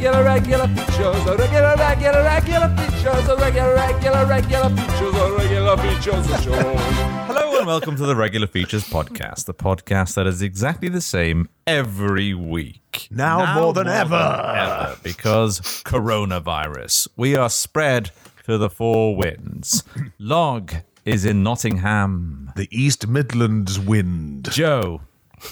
regular, regular features, a regular, regular, regular features, a regular, regular, regular features, a regular features show. Hello and welcome to the Regular Features Podcast, the podcast that is exactly the same every week. Now more than ever. ever, because coronavirus. We are spread to the four winds. Log is in Nottingham. The East Midlands wind. Joe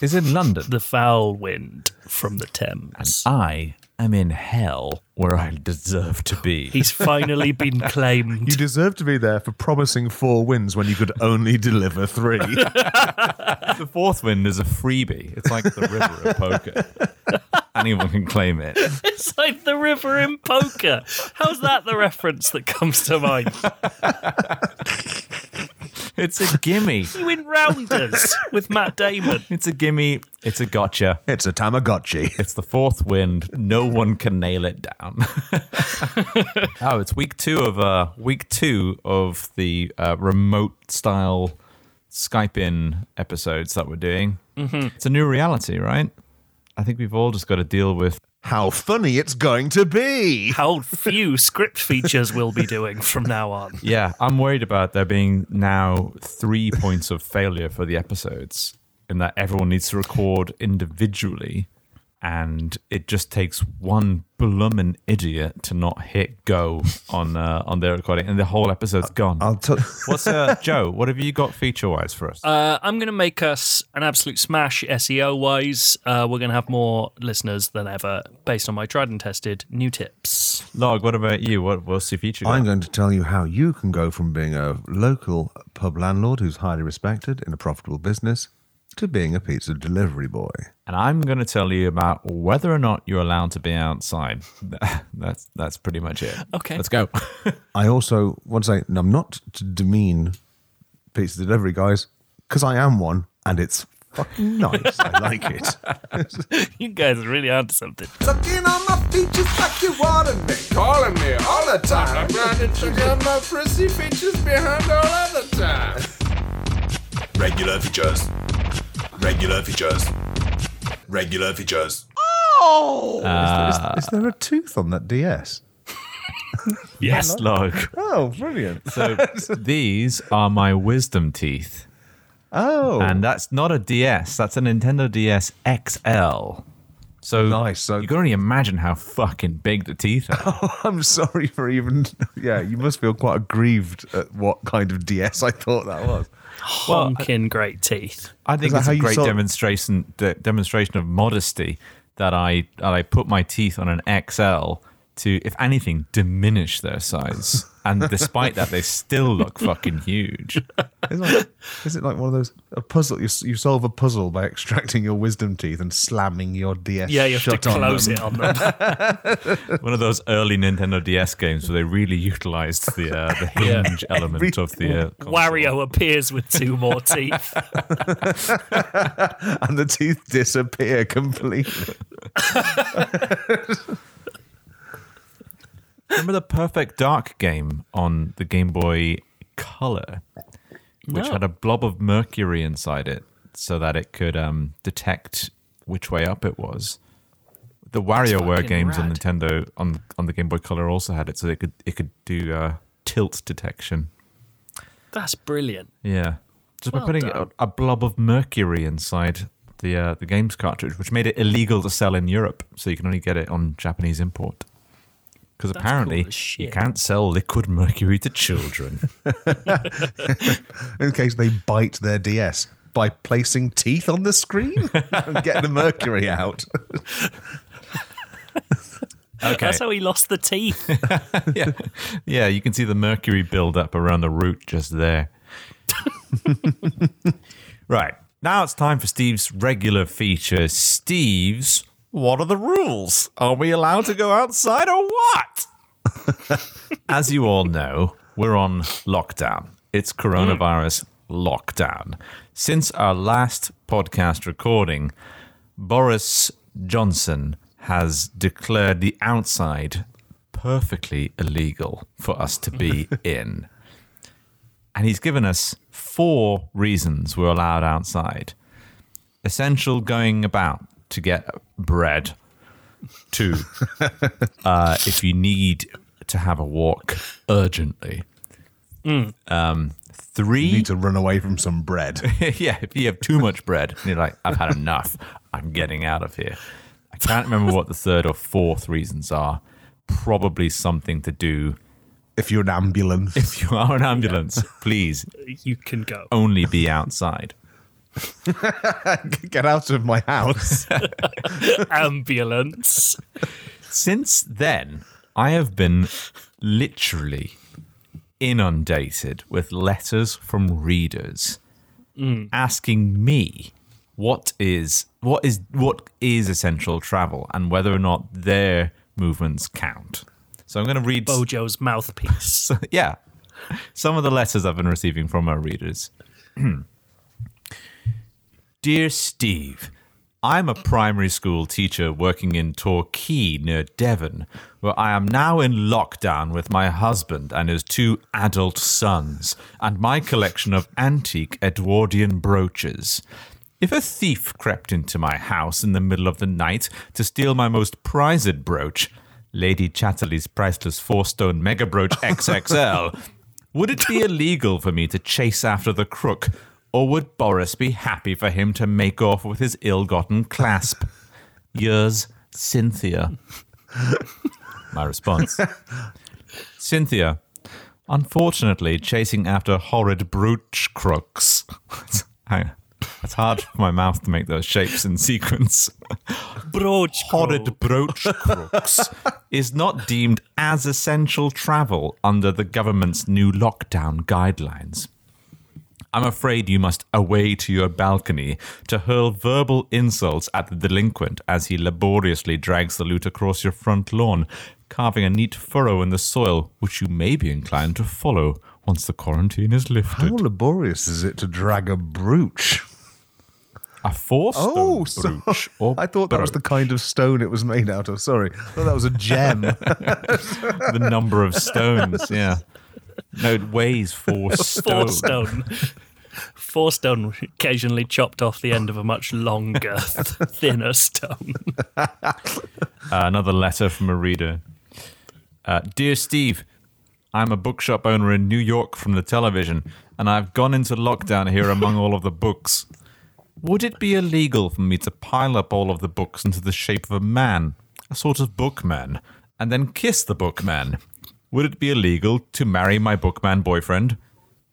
is in London. the foul wind from the Thames. I am in hell where I deserve to be. He's finally been claimed. You deserve to be there for promising four wins when you could only deliver three. the fourth win is a freebie. It's like the river of poker. Anyone can claim it. It's like the river in poker. How's that the reference that comes to mind? It's a gimme. You win rounders with Matt Damon. It's a gimme. It's a gotcha. it's a Tamagotchi. It's the fourth wind. No one can nail it down. oh, it's week two of uh week two of the uh, remote style Skype in episodes that we're doing. Mm-hmm. It's a new reality, right? I think we've all just got to deal with. How funny it's going to be. How few script features we'll be doing from now on. Yeah, I'm worried about there being now three points of failure for the episodes, in that everyone needs to record individually, and it just takes one bloomin' idiot to not hit go on uh, on their recording, and the whole episode's gone. I'll tell. What's uh, Joe? What have you got feature wise for us? Uh, I'm going to make us an absolute smash SEO wise. Uh, we're going to have more listeners than ever based on my tried and tested new tips. Log, what about you? What what's your feature? I'm going to tell you how you can go from being a local pub landlord who's highly respected in a profitable business to being a pizza delivery boy. and I'm going to tell you about whether or not you're allowed to be outside. that's that's pretty much it. Okay. let's go. I also want to say, and I'm not to demean pizza delivery guys, because I am one, and it's fucking nice. I like it. You guys are really onto something. Sucking on my features like you wanted me. Calling me all the time. I'm trying to check my prissy features behind all other time. Regular features. Regular features. Regular features. Oh! Uh, is, is there a tooth on that DS? yes, Log. Oh, brilliant. So these are my wisdom teeth. Oh, And that's not a DS, that's a Nintendo DS XL. So Nice, so- you can only imagine how fucking big the teeth are. Oh, I'm sorry for even. Yeah, you must feel quite aggrieved at what kind of DS I thought that was. Honking great teeth. I think Is it's a great saw- demonstration de- demonstration of modesty that I that I put my teeth on an XL to, if anything, diminish their size. and despite that, they still look fucking huge. Is it like, is it like one of those a puzzle? You, you solve a puzzle by extracting your wisdom teeth and slamming your DS. Yeah, you have to close them. it on them. One of those early Nintendo DS games where they really utilized the uh, the hinge element of the uh, console. Wario appears with two more teeth. and the teeth disappear completely. Remember the Perfect Dark game on the Game Boy Color, which No. had a blob of mercury inside it so that it could um, detect which way up it was. The WarioWare games on. Nintendo on on the Game Boy Color also had it, so it could it could do uh, tilt detection. That's brilliant. Yeah, just by putting a, a blob of mercury inside the uh, the games cartridge, which made it illegal to sell in Europe, so you can only get it on Japanese import. Because apparently cool you can't sell liquid mercury to children. In case they bite their DS by placing teeth on the screen and get the mercury out. okay, That's how he lost the teeth. yeah, yeah, you can see the mercury build up around the root just there. right now, it's time for Steve's regular feature. Steve's. What are the rules? Are we allowed to go outside or what? As you all know, we're on lockdown. It's coronavirus lockdown. Since our last podcast recording, Boris Johnson has declared the outside perfectly illegal for us to be in. And he's given us four reasons we're allowed outside essential going about to get bread, Two, uh, if you need to have a walk urgently. Um, three, You need to run away from some bread. yeah, if you have too much bread and you're like, I've had enough, I'm getting out of here. I can't remember what the third or fourth reasons are. Probably something to do. if you're an ambulance. If you are an ambulance, please You can go. only be outside. Get out of my house. Ambulance. Since then, I have been literally inundated with letters from readers hmm. asking me what is what is what is essential travel and whether or not their movements count. So I'm going to read Bojo's mouthpiece. yeah. Some of the letters I've been receiving from our readers. Dear Steve, I'm a primary school teacher working in Torquay near Devon, where I am now in lockdown with my husband and his two adult sons, and my collection of antique Edwardian brooches. If a thief crept into my house in the middle of the night to steal my most prized brooch, Lady Chatterley's priceless four stone mega brooch XXL, would it be illegal for me to chase after the crook, or would Boris be happy for him to make off with his ill gotten clasp? Yours, Cynthia. My response Cynthia, unfortunately, chasing after horrid brooch crooks. It's hard for my mouth to make those shapes in sequence. Brooch. Horrid brooch crooks is not deemed as essential travel under the government's new lockdown guidelines. I'm afraid you must away to your balcony to hurl verbal insults at the delinquent as he laboriously drags the loot across your front lawn, carving a neat furrow in the soil which you may be inclined to follow once the quarantine is lifted. How laborious is it to drag a brooch? A four oh, stone Oh, so- brooch or I thought that was the kind of stone it was made out of. Sorry. I thought that was a gem. the number of stones. Yeah. No, it weighs four Four stone. Four stone occasionally chopped off the end of a much longer, thinner stone. Uh, another letter from a reader. Uh, Dear Steve, I'm a bookshop owner in New York from the television, and I've gone into lockdown here among all of the books. Would it be illegal for me to pile up all of the books into the shape of a man, a sort of bookman, and then kiss the bookman? Would it be illegal to marry my bookman boyfriend?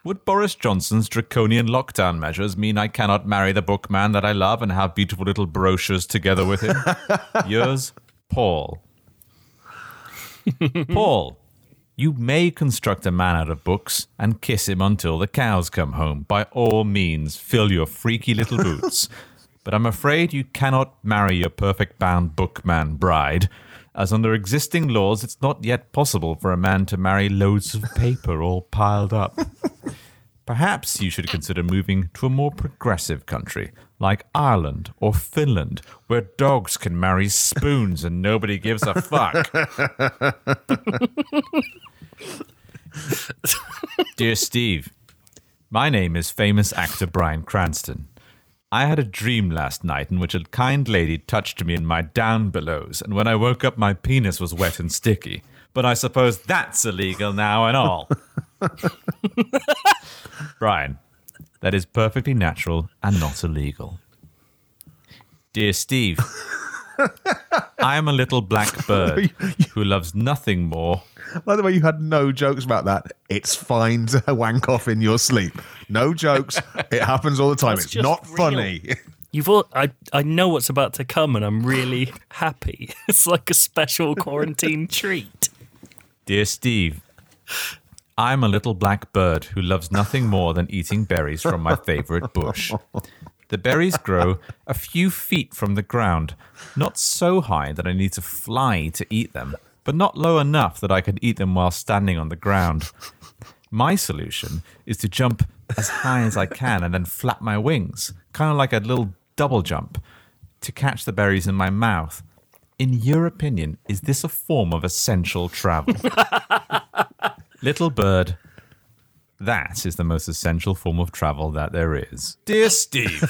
Would Boris Johnson's draconian lockdown measures mean I cannot marry the bookman that I love and have beautiful little brochures together with him? Yours, Paul. Paul, you may construct a man out of books and kiss him until the cows come home. By all means, fill your freaky little boots. But I'm afraid you cannot marry your perfect bound bookman bride, as under existing laws, it's not yet possible for a man to marry loads of paper all piled up. Perhaps you should consider moving to a more progressive country, like Ireland or Finland, where dogs can marry spoons and nobody gives a fuck. Dear Steve, my name is famous actor Bryan Cranston. I had a dream last night in which a kind lady touched me in my down belows, and when I woke up, my penis was wet and sticky. But I suppose that's illegal now and all. Brian, that is perfectly natural and not illegal. Dear Steve, I am a little black bird who loves nothing more. By the way, you had no jokes about that. It's fine to wank off in your sleep. No jokes. It happens all the time. That's it's not real. funny. You've all, I I know what's about to come, and I'm really happy. It's like a special quarantine treat. Dear Steve, I'm a little black bird who loves nothing more than eating berries from my favorite bush. The berries grow a few feet from the ground, not so high that I need to fly to eat them, but not low enough that I can eat them while standing on the ground. My solution is to jump as high as I can and then flap my wings, kind of like a little double jump, to catch the berries in my mouth. In your opinion, is this a form of essential travel? Little bird, That is the most essential form of travel that there is. Dear Steve,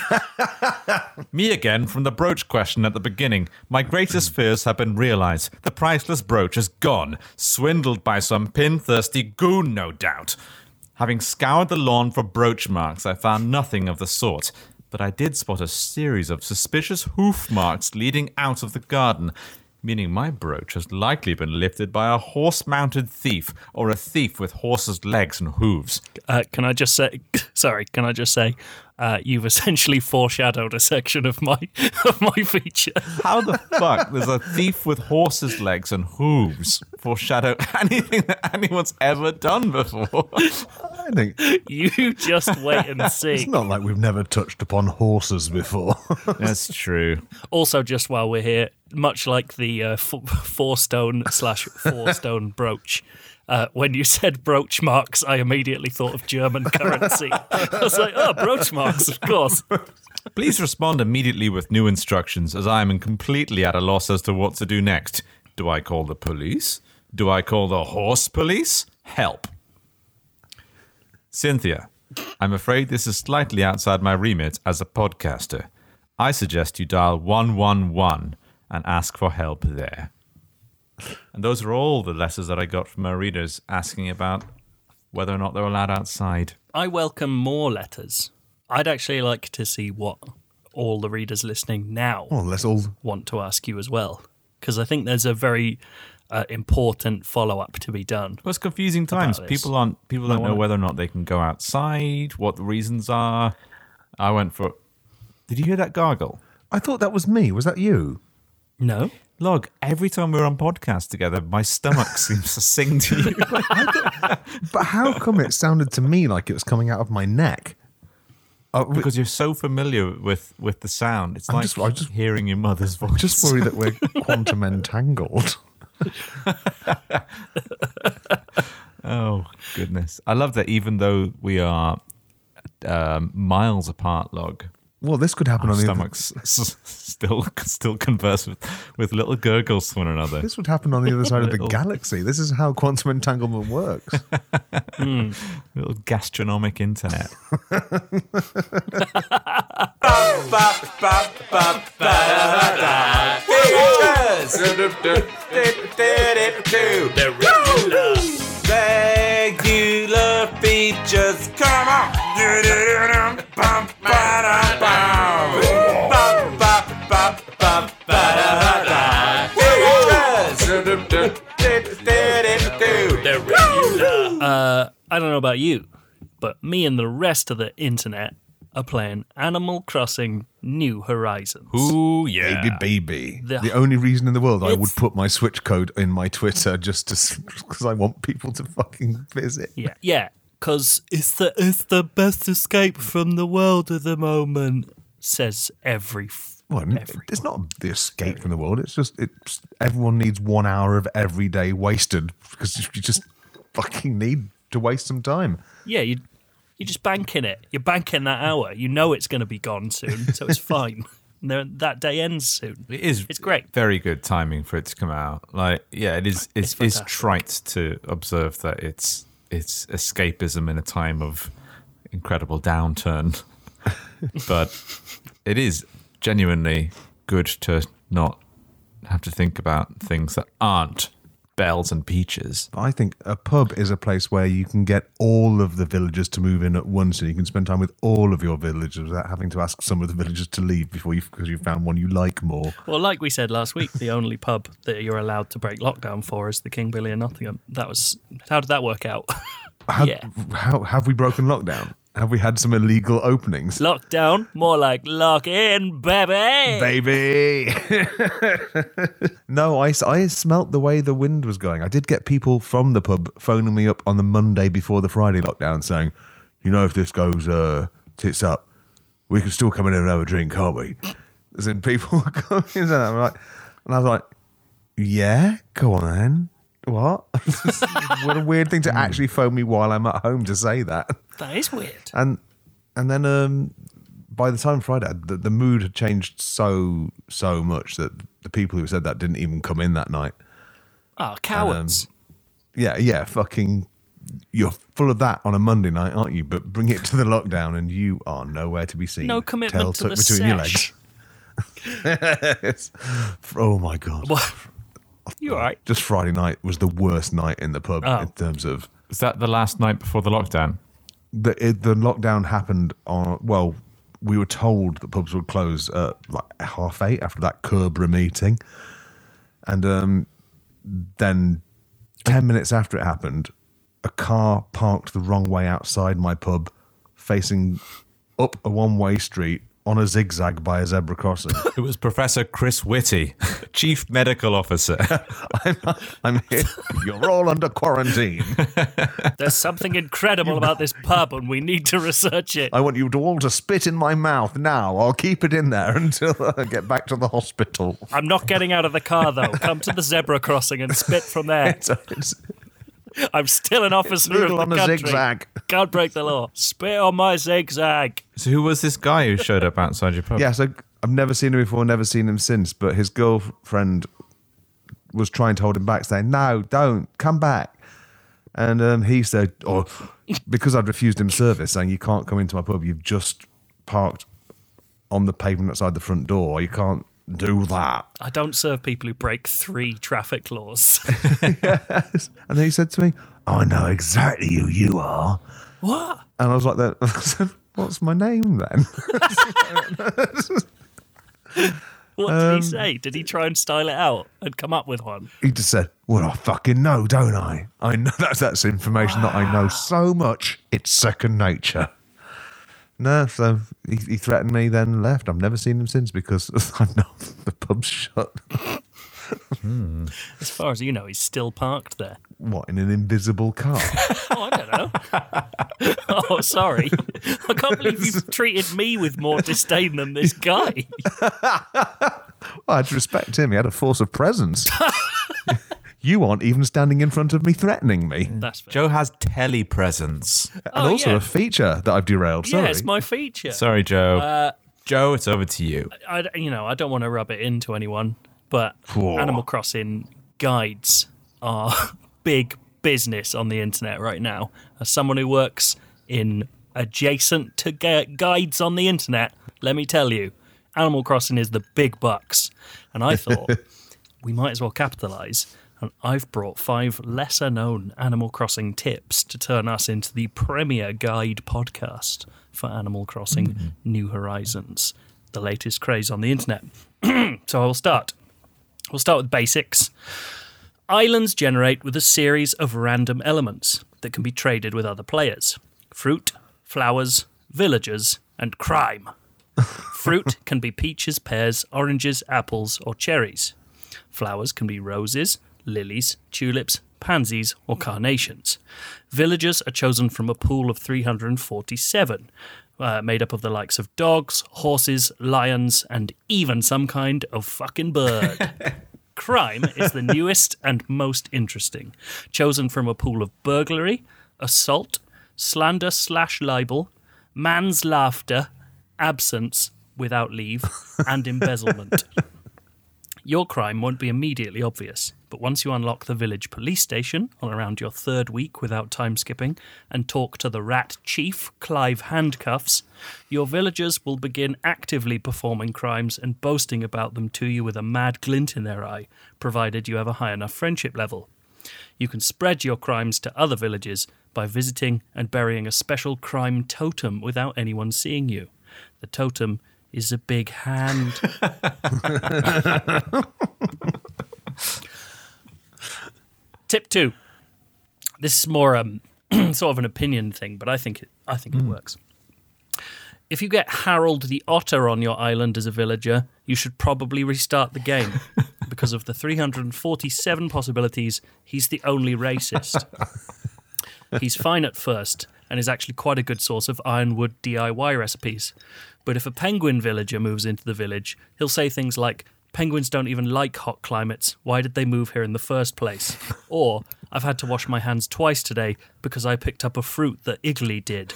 me again from the brooch question at the beginning. My greatest fears have been realized. The priceless brooch is gone, swindled by some pin thirsty goon, no doubt. Having scoured the lawn for brooch marks, I found nothing of the sort, but I did spot a series of suspicious hoof marks leading out of the garden, meaning my brooch has likely been lifted by a horse mounted thief or a thief with horse's legs and hooves. Uh, can I just say, sorry, can I just say, uh, you've essentially foreshadowed a section of my of my feature. How the fuck does a thief with horse's legs and hooves foreshadow anything that anyone's ever done before? I think You just wait and see. it's not like we've never touched upon horses before. That's true. Also, just while we're here, much like the uh, f- four stone slash four stone brooch. Uh, when you said brooch marks, I immediately thought of German currency. I was like, oh, brooch marks, of course. Please respond immediately with new instructions, as I am completely at a loss as to what to do next. Do I call the police? Do I call the horse police? Help. Cynthia, I'm afraid this is slightly outside my remit as a podcaster. I suggest you dial 111 and ask for help there. And those are all the letters that I got from our readers asking about whether or not they're allowed outside. I welcome more letters. I'd actually like to see what all the readers listening now well, let's all. want to ask you as well, because I think there's a very uh, important follow up to be done. Well, it's confusing times. this. People aren't. People don't know wanna- whether or not they can go outside. What the reasons are. I went for. Did you hear that gargle? I thought that was me. Was that you? No, Log. Every time we're on podcast together, my stomach seems to sing to you. But how come it sounded to me like it was coming out of my neck? Uh, because you're so familiar with with the sound. It's I'm like just- I just- hearing your mother's voice. just worry that we're quantum entangled. Oh goodness! I love that. Even though we are um, miles apart, log. Well, this could happen Our on the stomachs still still converse with, with little gurgles to one another. this would happen on the other side of the galaxy. This is how quantum entanglement works. Little gastronomic internet. Regular features, come on. Uh, I don't know about you, but me and the rest of the internet are playing Animal Crossing New Horizons. Ooh yeah. Baby, baby. The- The, only reason in the world I would put my Switch code in my Twitter just because I want people to fucking visit. Yeah, yeah, because it's the it's the best escape from the world at the moment. Says every. Well, n- it's not the escape from the world. It's just it's everyone needs one hour of every day wasted because you just fucking need to waste some time. yeah, you you're just banking it. You're banking that hour. You know it's going to be gone soon, so it's fine. And then that day ends soon. It is. It's great. Very good timing for it to come out. Like, yeah, it is. It's, It's it's, trite to observe that it's it's escapism in a time of incredible downturn, but it is genuinely good to not have to think about things that aren't bells and peaches. I think a pub is a place where you can get all of the villagers to move in at once, and you can spend time with all of your villagers without having to ask some of the villagers to leave before you because you found one you like more. Well, like we said last week, the only pub that you're allowed to break lockdown for is the King Billy in Nottingham. That was how did that work out? Have, Yeah. how have we broken lockdown? Have we had some illegal openings? Lockdown, more like lock in, baby. baby. no, I, I smelt the way the wind was going. I did get people from the pub phoning me up on the Monday before the Friday lockdown saying, you know, if this goes uh, tits up, we can still come in and have a drink, can't we? As in, people were coming in and I'm like, and I was like, yeah, go on then. What? what a weird thing to actually phone me while I'm at home to say that That is weird. and and then um by the time Friday, the, the mood had changed so so much that the people who said that didn't even come in that night. Oh, cowards. Yeah, yeah, fucking you're full of that on a Monday night, aren't you? But bring it to the lockdown, and you are nowhere to be seen. No commitment Tail to the tucked between your sesh. legs. oh my god! What? You all right? Just Friday night was the worst night in the pub Oh. in terms of Is that the last night before the lockdown? The it, the lockdown happened on well we were told that pubs would close at like half eight after that Cobra meeting. And um then 10 minutes after it happened a car parked the wrong way outside my pub facing up a one-way street on a zigzag by a zebra crossing It was Professor Chris Whitty, Chief Medical Officer. I'm, I'm here you're all under quarantine There's something incredible about this pub, and we need to research it. I want you to all to spit in my mouth now. I'll keep it in there until I get back to the hospital. I'm not getting out of the car though. Come to the zebra crossing and spit from there. So it's I'm still an officer Noodle of on the a country. zigzag. Can't break the law. Spit on my zigzag. so who was this guy who showed up outside your pub? yeah, so I've never seen him before, never seen him since. But his girlfriend was trying to hold him back, saying, "No, don't come back." And um, he said, "Oh, because I'd refused him service, saying you can't come into my pub. You've just parked on the pavement outside the front door. You can't do that." I don't serve people who break three traffic laws. And he said to me, "I know exactly who you are." what? And I was like, that. I said, What's my name then? What did Um, he say? Did he try and style it out and come up with one? He just said, Well, I fucking know, don't I? I know that's, that's information that I know so much, it's second nature. No, so he, he threatened me, then left. I've never seen him since because I know the pub's shut. Hmm. As far as you know, he's still parked there. What, in an invisible car? Oh, I don't know. oh, sorry. I can't believe you've treated me with more disdain than this guy. I'd respect him. He had a force of presence. You aren't even standing in front of me threatening me. That's fair. Joe has telepresence. And Oh, also yeah. a feature that I've derailed. Sorry. Yeah, it's my feature. Sorry, Joe. Uh, Joe, it's over to you. I, you know, I don't want to rub it into anyone, but Whoa. Animal Crossing guides are big business on the internet right now. As someone who works in adjacent to gu- guides on the internet, let me tell you, Animal Crossing is the big bucks. And I thought we might as well capitalize. And I've brought five lesser known Animal Crossing tips to turn us into the premier guide podcast for Animal Crossing mm-hmm. New Horizons, the latest craze on the internet. so I will start. We'll start with basics. Islands generate with a series of random elements that can be traded with other players fruit, flowers, villagers, and crime. Fruit can be peaches, pears, oranges, apples, or cherries. Flowers can be roses, lilies, tulips, pansies, or carnations. Villagers are chosen from a pool of 347, uh, made up of the likes of dogs, horses, lions, and even some kind of fucking bird. Crime is the newest and most interesting, chosen from a pool of burglary, assault, slander slash libel, man's laughter, absence without leave, and embezzlement. Your crime won't be immediately obvious, but once you unlock the village police station on around your third week without time skipping and talk to the rat chief, Clive Handcuffs, your villagers will begin actively performing crimes and boasting about them to you with a mad glint in their eye, provided you have a high enough friendship level. You can spread your crimes to other villages by visiting and burying a special crime totem without anyone seeing you. The totem is a big hand. Tip two. This is more um, sort of an opinion thing, but I think it, I think it works. If you get Harold the Otter on your island as a villager, you should probably restart the game because of the 347 possibilities. He's the only racist. He's fine at first and is actually quite a good source of ironwood DIY recipes. But if a penguin villager moves into the village, he'll say things like, Penguins don't even like hot climates. Why did they move here in the first place? Or, I've had to wash my hands twice today because I picked up a fruit that Iggly did.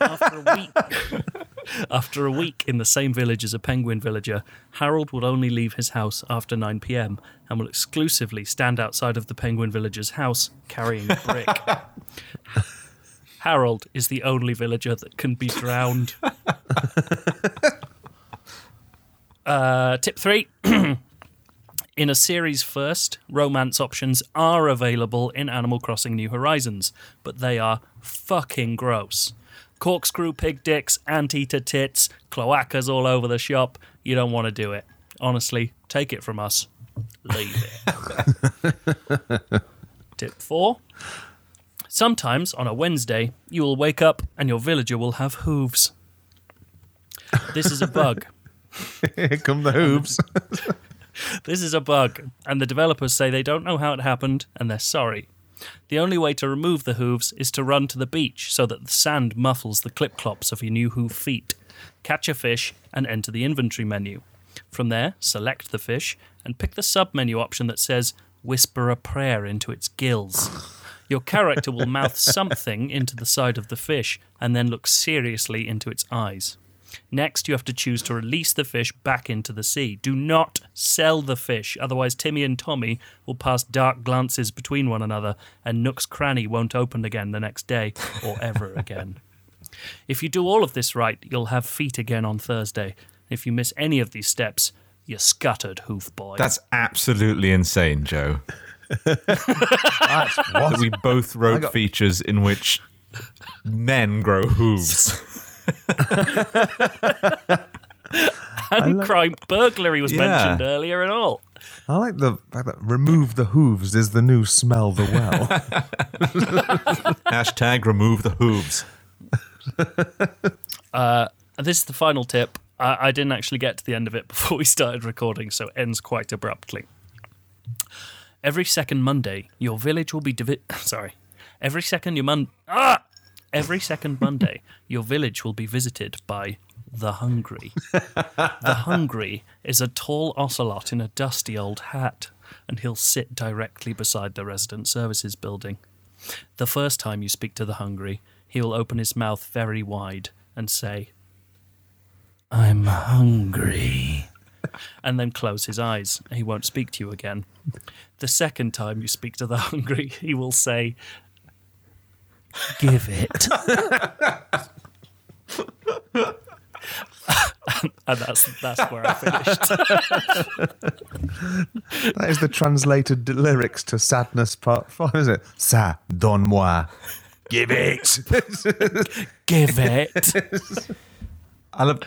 After a week, after a week in the same village as a penguin villager, Harold will only leave his house after 9 p.m. and will exclusively stand outside of the penguin villager's house carrying a brick. Harold is the only villager that can be drowned. uh, tip three. In a series first, romance options are available in Animal Crossing New Horizons, but they are fucking gross. Corkscrew pig dicks, anteater tits, cloacas all over the shop. You don't want to do it. Honestly, take it from us. Leave it. Tip four. Sometimes on a Wednesday, you will wake up and your villager will have hooves. This is a bug. Here come the hooves. This is a bug, and the developers say they don't know how it happened and they're sorry. The only way to remove the hooves is to run to the beach so that the sand muffles the clip clops of your new hoof feet. Catch a fish and enter the inventory menu. From there, select the fish and pick the sub menu option that says Whisper a prayer into its gills. Your character will mouth something into the side of the fish and then look seriously into its eyes. Next, you have to choose to release the fish back into the sea. Do not sell the fish, otherwise, Timmy and Tommy will pass dark glances between one another, and Nook's cranny won't open again the next day or ever again. If you do all of this right, you'll have feet again on Thursday. If you miss any of these steps, you're scuttered, hoof boy. That's absolutely insane, Joe. That's That what? we both wrote got- features in which men grow hooves. and crime burglary was Yeah. mentioned earlier and all. I like the fact that remove the hooves is the new smell the well. Hashtag remove the hooves. And uh, this is the final tip. I, I didn't actually get to the end of it before we started recording, so it ends quite abruptly. Every second Monday, your village will be divi- sorry. Every second your mon- ah! Every second Monday, your village will be visited by the hungry. the hungry is a tall ocelot in a dusty old hat, and he'll sit directly beside the resident services building. The first time you speak to the hungry, he will open his mouth very wide and say, I'm hungry. And then close his eyes. He won't speak to you again. The second time you speak to the hungry, he will say, Give it. and that's that's where I finished. that is the translated lyrics to Sadness Part 5, is it? Ça, donne-moi. Give it. Give it. I love.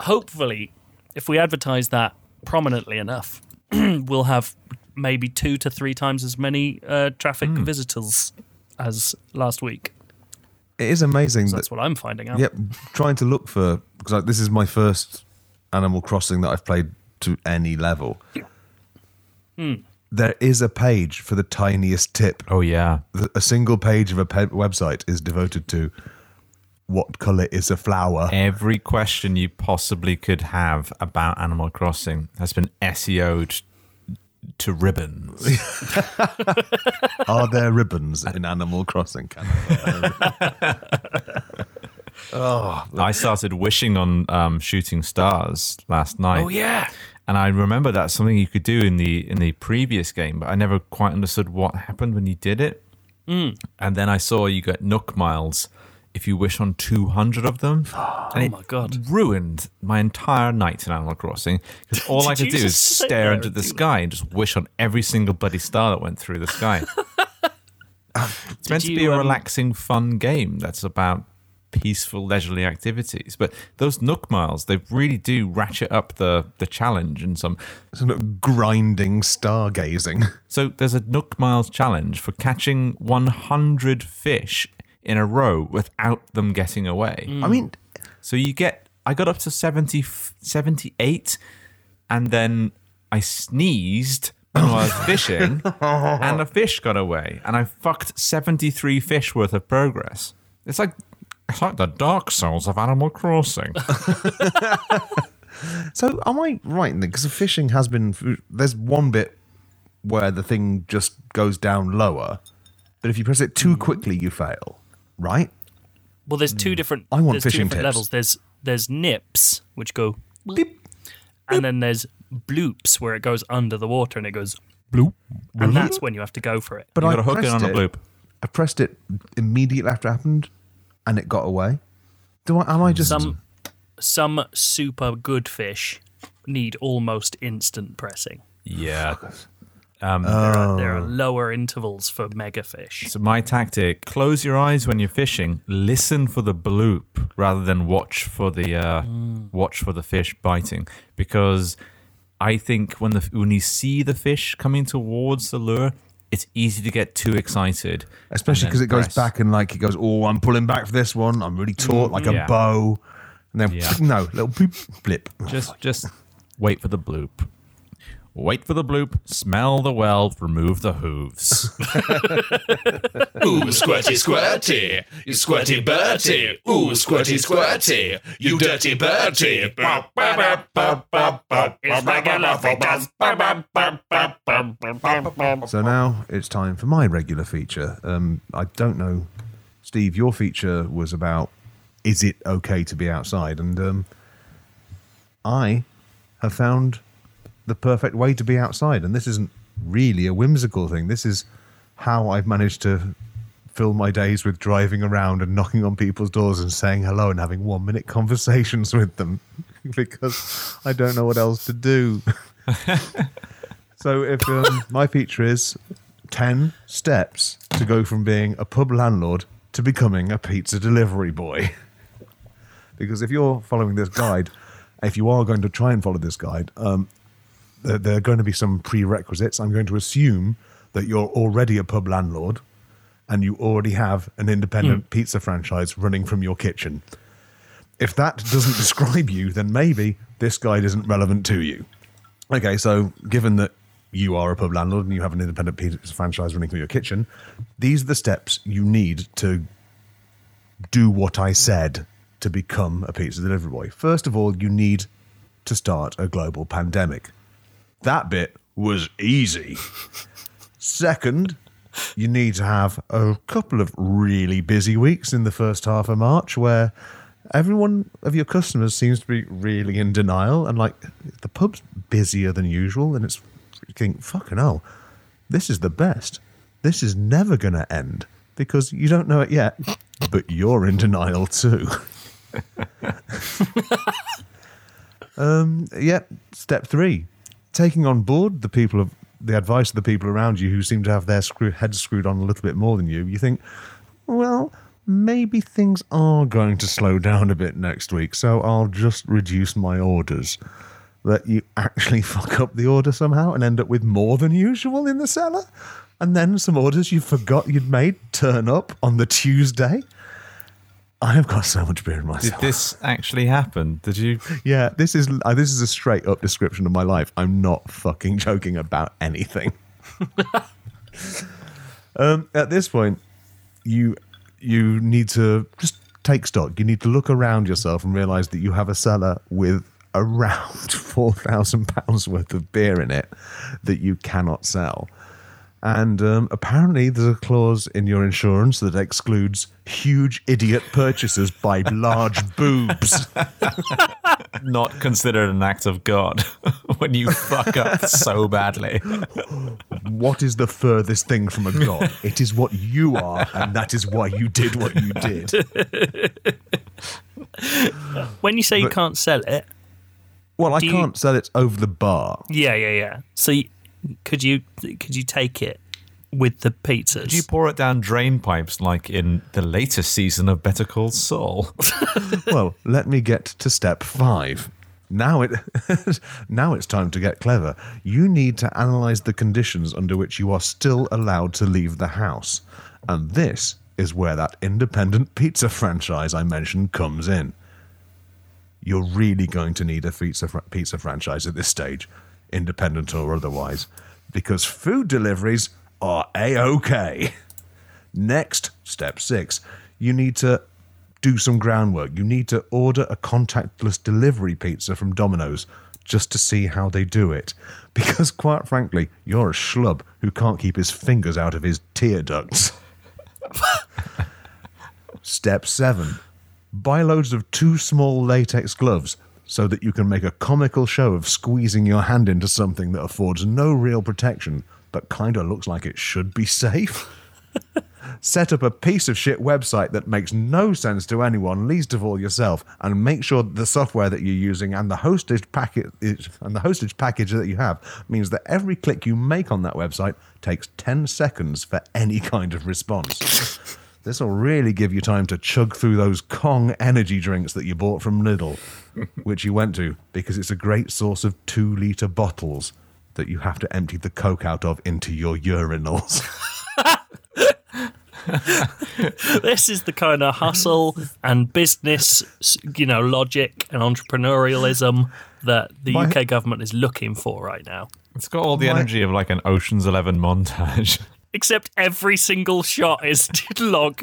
hopefully, if we advertise that prominently enough, we'll have maybe two to three times as many uh, traffic hmm. visitors as last week. it is amazing So that that's what I'm finding out. Yep, trying to look for because like, this is my first Animal Crossing that I've played to any level. Hmm. Hmm. There is a page for the tiniest tip. Oh yeah. A single page of a pe- website is devoted to what color is a flower. Every question you possibly could have about Animal Crossing has been SEO'd to ribbons. Are there ribbons in Animal Crossing? Canada? oh, I started wishing on um, shooting stars last night. Oh yeah. And I remember that's something you could do in the in the previous game, but I never quite understood what happened when you did it. And then I saw you get Nook Miles if you wish on 200 of them. and Oh my God. ruined my entire night in Animal Crossing because all I Did could do is stare into the sky and just wish on every single bloody star that went through the sky. it's meant to be a um, relaxing, fun game that's about peaceful, leisurely activities. But those Nook Miles, they really do ratchet up the the challenge in some. sort of grinding stargazing. So there's a Nook Miles challenge for catching 100 fish in a row without them getting away. Mm. I mean, So you get, I got up to 70, 78, and then I sneezed when I was fishing, and a fish got away, and I fucked 73 fish worth of progress. It's like, it's like the Dark Souls of Animal Crossing. so am I right? In that? Because the fishing has been. There's one bit where the thing just goes down lower. But if you press it too mm. quickly, you fail. Right? Well, there's two different. Mm. I want there's two fishing different tips. levels. There's there's nips which go, Beep. and then there's bloops where it goes under the water and it goes bloop, and that's when you have to go for it. But You I got to hook it pressed on a bloop. I pressed it immediately after it happened, and it got away. Do I? Am I just? Some some super good fish need almost instant pressing. Yeah. Um, There, are, there are Oh. lower intervals for mega fish. So my tactic: close your eyes when you're fishing. Listen for the bloop rather than watch for the uh, watch for the fish biting, because I think when the when you see the fish coming towards the lure, it's easy to get too excited, Especially because it goes press. back and like it goes. Oh, I'm pulling back for this one. I'm really taut, like Yeah. a bow. And then Yeah. no little boop, blip. Just just wait for the bloop. Wait for the bloop. Smell the well. Remove the hooves. Ooh, squirty, squirty, you squirty Bertie. Ooh, squirty, squirty, you dirty Bertie. So now it's time for my regular feature. Um, I don't know, Steve. Your feature was about is it okay to be outside, and um, I have found the perfect way to be outside. And this isn't really a whimsical thing. This is how I've managed to fill my days with driving around and knocking on people's doors and saying hello and having one minute conversations with them because I don't know what else to do. So if um, my feature is 10 steps to go from being a pub landlord to becoming a pizza delivery boy. because if you're following this guide, if you are going to try and follow this guide, um, there, there are going to be some prerequisites. I'm going to assume that you're already a pub landlord and you already have an independent hmm. pizza franchise running from your kitchen. If that doesn't describe you, then maybe this guide isn't relevant to you. Okay, so given that you are a pub landlord and you have an independent pizza franchise running through your kitchen, these are the steps you need to do what I said to become a pizza delivery boy. First of all, you need to start a global pandemic. That bit was easy. Second, you need to have a couple of really busy weeks in the first half of March where everyone of your customers seems to be really in denial and like the pub's busier than usual and it's thinking, fucking hell, this is the best. This is never going to end because you don't know it yet, but you're in denial too. um, yeah, step three, taking on board the people of the advice of the people around you who seem to have their screw, heads screwed on a little bit more than you. You think, well, maybe things are going to slow down a bit next week, so I'll just reduce my orders. That you actually fuck up the order somehow and end up with more than usual in the cellar, and then some orders you forgot you'd made turn up on the Tuesday. I have got so much beer in my Did this actually happen? Did you? Yeah, this is uh, this is a straight up description of my life. I'm not fucking joking about anything. um, at this point, you you need to just take stock. You need to look around yourself and realize that you have a cellar with around four thousand pounds worth of beer in it that you cannot sell. And um, apparently, there's a clause in your insurance that excludes huge idiot purchases by large boobs. Not considered an act of God when you fuck up so badly. what is the furthest thing from a god? It is what you are, and that is why you did what you did. When you say you can't sell it, Well, I can't sell it over the bar. yeah, yeah, yeah. So you, could you could you take it with the pizzas? Did you pour it down drain pipes like in the latest season of Better Call Saul? Well, let me get to step five. Now it now it's time to get clever. You need to analyze the conditions under which you are still allowed to leave the house. And this is where that independent pizza franchise I mentioned comes in. You're really going to need a pizza fr- pizza franchise at this stage, independent or otherwise, because food deliveries are a-okay. Next, step six, you need to do some groundwork. You need to order a contactless delivery pizza from Domino's. just to see how they do it. Because, quite frankly, you're a schlub who can't keep his fingers out of his tear ducts. Step seven buy loads of two small latex gloves so that you can make a comical show of squeezing your hand into something that affords no real protection but kind of looks like it should be safe. Set up a piece of shit website that makes no sense to anyone, least of all yourself, and make sure that the software that you're using and the hostage packet and the hostage package that you have means that every click you make on that website takes 10 seconds for any kind of response. This will really give you time to chug through those Kong energy drinks that you bought from Lidl, which you went to because it's a great source of two litre bottles that you have to empty the Coke out of into your urinals. This is the kind of hustle and business, you know, logic and entrepreneurialism that the My- UK government is looking for right now. It's got all the My- energy of like an Ocean's Eleven montage. Except every single shot is Log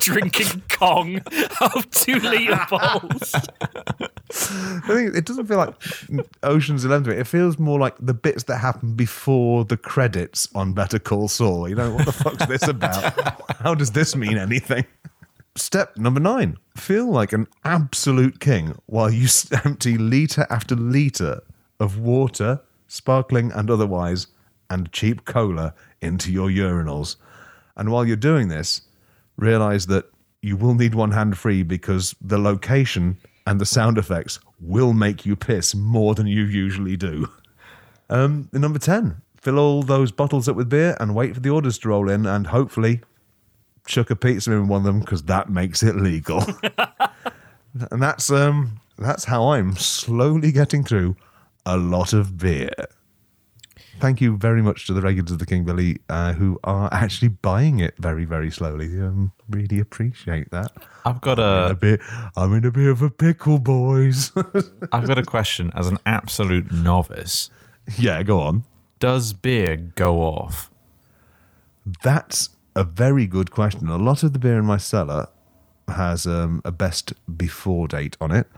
drinking Kong out of two litre bottles. I think it doesn't feel like Ocean's Eleven. to me. It feels more like the bits that happen before the credits on Better Call Saul. You know, what the fuck's this about? How does this mean anything? Step number nine: feel like an absolute king while you empty liter after liter of water, sparkling and otherwise, and cheap cola into your urinals. And while you're doing this, realize that you will need one hand free because the location and the sound effects will make you piss more than you usually do. Um, number 10, fill all those bottles up with beer and wait for the orders to roll in and hopefully chuck a pizza in one of them because that makes it legal. and that's um that's how I'm slowly getting through a lot of beer. Thank you very much to the regulars of the King Billy uh, who are actually buying it very, very slowly. Um, really appreciate that. I've got a a bit, I'm in a bit of a pickle, boys. I've got a question as an absolute novice. yeah, go on. Does beer go off? That's a very good question. A lot of the beer in my cellar has um, a best before date on it.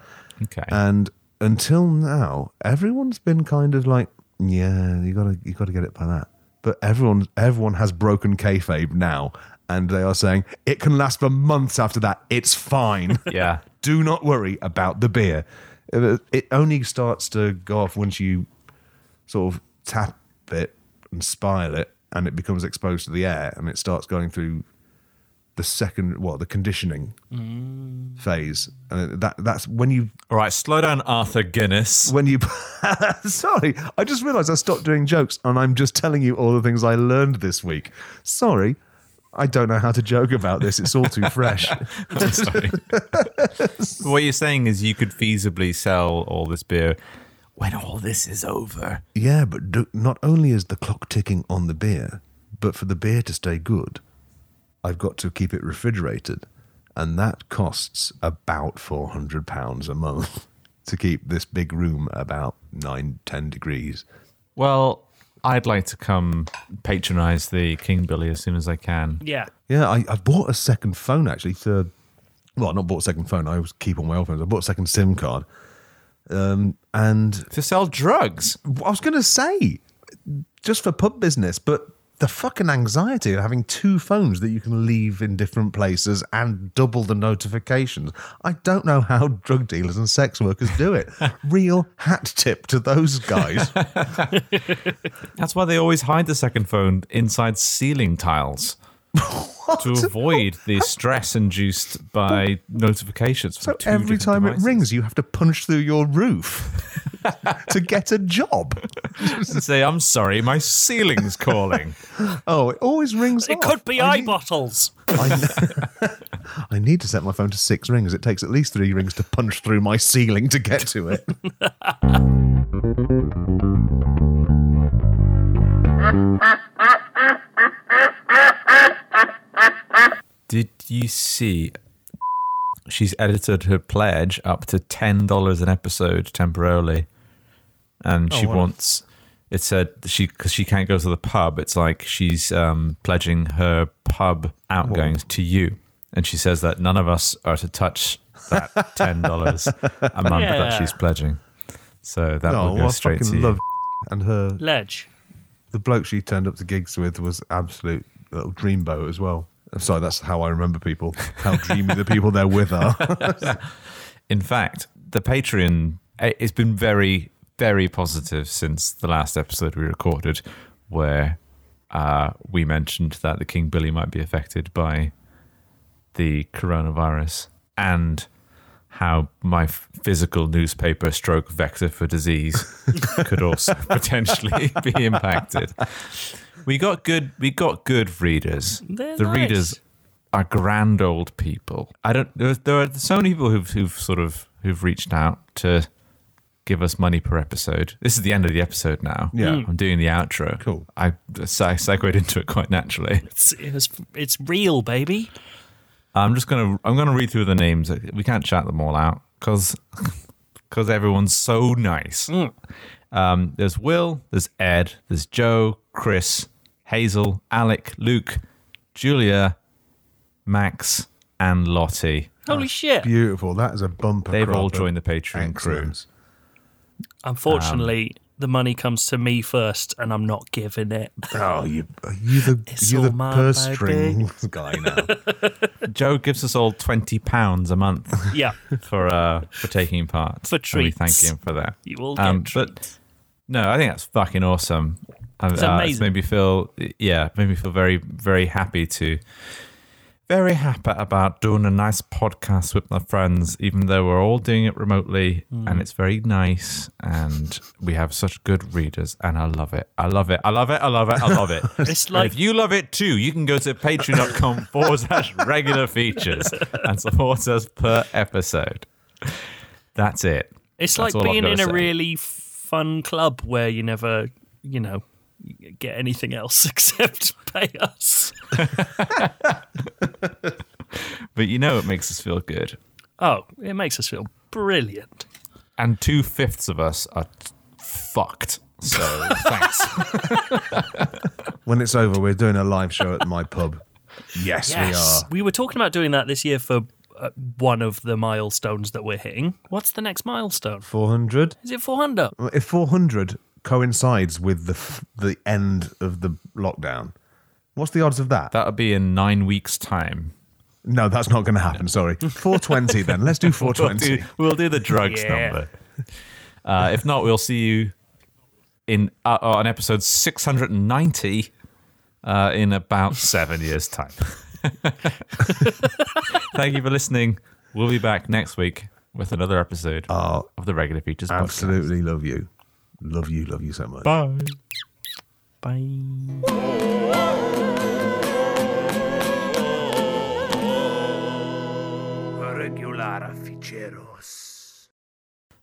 Okay. And until now, everyone's been kind of like, yeah, you gotta you gotta get it by that. But everyone everyone has broken kayfabe now, and they are saying it can last for months after that. It's fine. yeah. Do not worry about the beer. Uh, It only starts to go off once you sort of tap it and spile it, and it becomes exposed to the air, and it starts going through the second, what the conditioning mm. phase. And that that's when you All right, slow down, Arthur Guinness. when you sorry i just realized i stopped doing jokes and i'm just telling you all the things i learned this week sorry i don't know how to joke about this it's all too fresh Sorry. what you're saying is you could feasibly sell all this beer when all this is over. yeah but do, not only is the clock ticking on the beer but for the beer to stay good i've got to keep it refrigerated and that costs about 400 pounds a month to keep this big room about 9 10 degrees Well, I'd like to come patronize the King Billy as soon as I can. Yeah. Yeah, I, I bought a second phone actually to, well, not bought a second phone. I always keep on my old phones. I bought a second SIM card, um, and To sell drugs. I was going to say, just for pub business, but the fucking anxiety of having two phones that you can leave in different places and double the notifications. I don't know how drug dealers and sex workers do it. Real hat tip to those guys. That's why they always hide the second phone inside ceiling tiles. To avoid the stress induced by notifications. So two every different time it rings, you have to punch through your roof to get a job. and say, "I'm sorry, my ceiling's calling." Oh, it always rings. It off. could be I eye need- bottles. I, I need to set my phone to six rings. It takes at least three rings to punch through my ceiling to get to it. Did you see? She's edited her pledge up to ten dollars an episode temporarily, and she wants. It said she because she can't go to the pub. It's like she's um, pledging her pub outgoings to you, and she says that none of us are to touch that ten dollars a month Yeah. that she's pledging. So that Oh, will go well, I straight to fucking you. love and her Ledge. the bloke she turned up to gigs with was absolute little dreamboat as well. I'm sorry, that's how I remember people. How dreamy the people they're with are. In fact, the Patreon eh, it's been very, very positive since the last episode we recorded, where uh, we mentioned that the King Billy might be affected by the coronavirus and how my physical newspaper stroke vector for disease could also potentially be impacted. We got good we got good readers. They're the nice. readers are grand old people. I don't there, there are so many people who've who've sort of who've reached out to give us money per episode. This is the end of the episode now. Yeah. Mm. I'm doing the outro. Cool. I, I segued into it quite naturally. It's, it's, it's real, baby. I'm just gonna I'm gonna read through the names. We can't chat them all out because because everyone's so nice. Um, there's Will, there's Ed, there's Joe, Chris, Hazel, Alec, Luke, Julia, Max, and Lottie. Holy shit. Beautiful. That is a bumper. They've all crop of joined the Patreon crew. excellence. Unfortunately, the money comes to me first, and I'm not giving it. Oh, you are you the It's you the purse baby. strings guy now? Joe gives us all twenty pounds a month Yeah, for uh for taking part. For And we thank him for that. you will get Um, treats. but no, I think that's fucking awesome. It's uh, amazing. made me feel, yeah, made me feel very, very happy to, very happy about doing a nice podcast with my friends, even though we're all doing it remotely, Mm. and it's very nice, and we have such good readers, and I love it. I love it. I love it. I love it. I love it. It's And like if you love it too, you can go to patreon.com forward slash regular features and support us per episode. That's it. it's That's like being in a say. really fun club where you never, you know, get anything else except pay us. But you know, it makes us feel good. Oh, it makes us feel brilliant. and two fifths of us are fucked. So thanks. when it's over, we're doing a live show at my pub. Yes, we are. We were talking about doing that this year for uh, one of the milestones that we're hitting. What's the next milestone? 400. Is it 400? If 400 coincides with the f- the end of the lockdown, what's the odds of that? That'll be in nine weeks' time. no, that's not going to happen. Sorry. 420 then. Let's do We'll 420. we'll do the drugs Yeah. number. Uh, if not, we'll see you in uh, on episode 690 uh, in about seven years' time. Thank you for listening. We'll be back next week with another episode Oh, of the Regular Features podcast. absolutely love you. Love you, love you so much. Bye. Bye. Regular ficheros.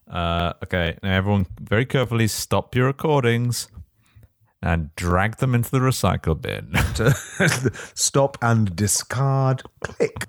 Uh, okay, now everyone, very carefully stop your recordings and drag them into the recycle bin. Stop and discard. Click.